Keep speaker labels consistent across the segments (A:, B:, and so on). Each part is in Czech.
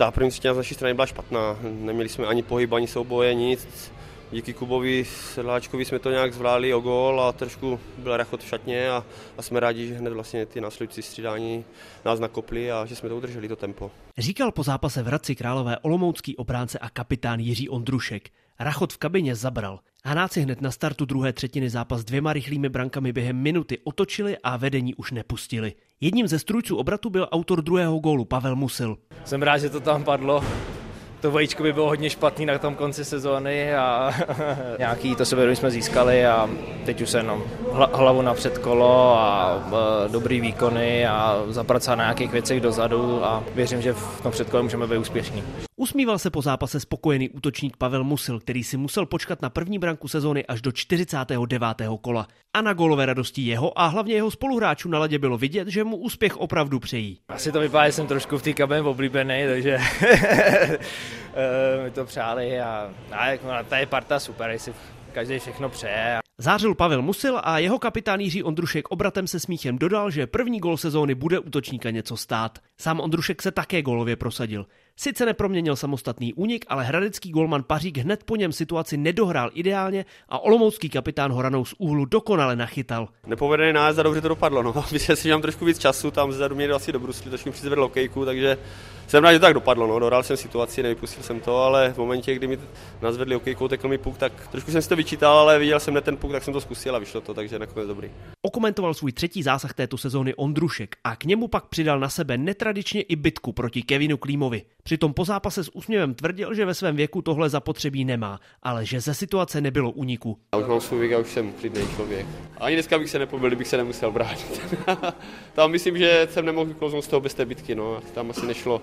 A: Ta první třetina z naší strany byla špatná. Neměli jsme ani pohyb, ani souboje, nic. Díky Kubovi Sedláčkovi jsme to nějak zvládli o gól a trošku byl rachot v šatně a, a jsme rádi, že hned vlastně ty následující střídání nás nakopli a že jsme to udrželi, to tempo.
B: Říkal po zápase v Hradci Králové olomoucký obránce a kapitán Jiří Ondrušek. Rachot v kabině zabral. Hanáci hned na startu druhé třetiny zápas dvěma rychlými brankami během minuty otočili a vedení už nepustili. Jedním ze strůjců obratu byl autor druhého gólu Pavel Musil.
C: Jsem rád, že to tam padlo to vajíčko by bylo hodně špatný na tom konci sezóny a nějaký to sebevědomí jsme získali a teď už se jenom hlavu na předkolo a dobrý výkony a zapracovat na nějakých věcech dozadu a věřím, že v tom předkole můžeme být úspěšní.
B: Usmíval se po zápase spokojený útočník Pavel Musil, který si musel počkat na první branku sezóny až do 49. kola. A na gólové radosti jeho a hlavně jeho spoluhráčů na ledě bylo vidět, že mu úspěch opravdu přejí.
C: Asi to vypadá, že jsem trošku v té kabině oblíbený, takže mi to přáli a, a jako, ta je parta super, jestli každý všechno přeje.
B: Zářil Pavel Musil a jeho kapitán Jiří Ondrušek obratem se smíchem dodal, že první gol sezóny bude útočníka něco stát. Sám Ondrušek se také golově prosadil. Sice neproměnil samostatný únik, ale hradecký golman Pařík hned po něm situaci nedohrál ideálně a olomoucký kapitán Horanou z úhlu dokonale nachytal.
A: Nepovedený nájezd a dobře to dopadlo. No. Myslím si, že mám trošku víc času, tam zadu mě asi do Brusly, trošku přizvedl lokejku, takže jsem rád, že to tak dopadlo. No. Dohrál jsem situaci, nevypustil jsem to, ale v momentě, kdy mi nazvedli okejkou, tekl mi puk, tak trošku jsem si to vyčítal, ale viděl jsem ne ten puk, tak jsem to zkusil a vyšlo to, takže nakonec dobrý.
B: Okomentoval svůj třetí zásah této sezóny Ondrušek a k němu pak přidal na sebe netradičně i bitku proti Kevinu Klímovi. Přitom po zápase s úsměvem tvrdil, že ve svém věku tohle zapotřebí nemá, ale že ze situace nebylo uniku.
A: Já už mám svůj věk a už jsem klidný člověk. Ani dneska bych se nepobil, kdybych se nemusel bránit. tam myslím, že jsem nemohl vyklouznout z toho bez té bitky, no. Tam asi nešlo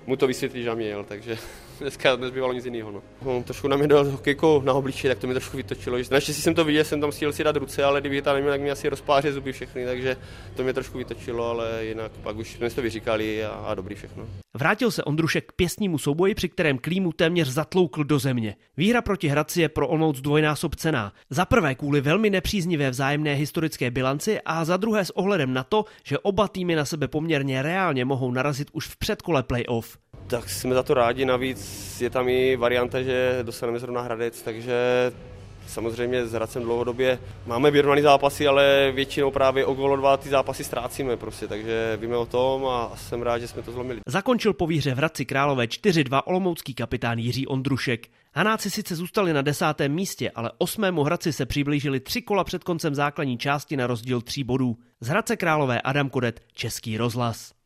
A: mu to vysvětlit, že měl, takže dneska nezbývalo nic jiného. No. No, trošku na mě dal hokejko na obličej, tak to mi trošku vytočilo. Naštěstí jsem to viděl, jsem tam chtěl si dát ruce, ale kdyby tam neměl, tak mi asi rozpáře zuby všechny, takže to mě trošku vytočilo, ale jinak pak už jsme to vyříkali a, a dobrý všechno.
B: Vrátil se Ondrušek k pěstnímu souboji, při kterém Klímu téměř zatloukl do země. Výhra proti Hradci je pro Olmouc dvojnásob cená. Za prvé kvůli velmi nepříznivé vzájemné historické bilanci a za druhé s ohledem na to, že oba týmy na sebe poměrně reálně mohou narazit už v předkole playoff.
A: Tak jsme za to rádi, navíc je tam i varianta, že dostaneme zrovna Hradec, takže Samozřejmě s Hradcem dlouhodobě máme vyrovnaný zápasy, ale většinou právě o gol dva ty zápasy ztrácíme prostě, takže víme o tom a jsem rád, že jsme to zlomili.
B: Zakončil po výhře v Hradci Králové 4-2 olomoucký kapitán Jiří Ondrušek. Hanáci sice zůstali na desátém místě, ale osmému Hradci se přiblížili tři kola před koncem základní části na rozdíl tří bodů. Z Hradce Králové Adam Kodet, Český rozhlas.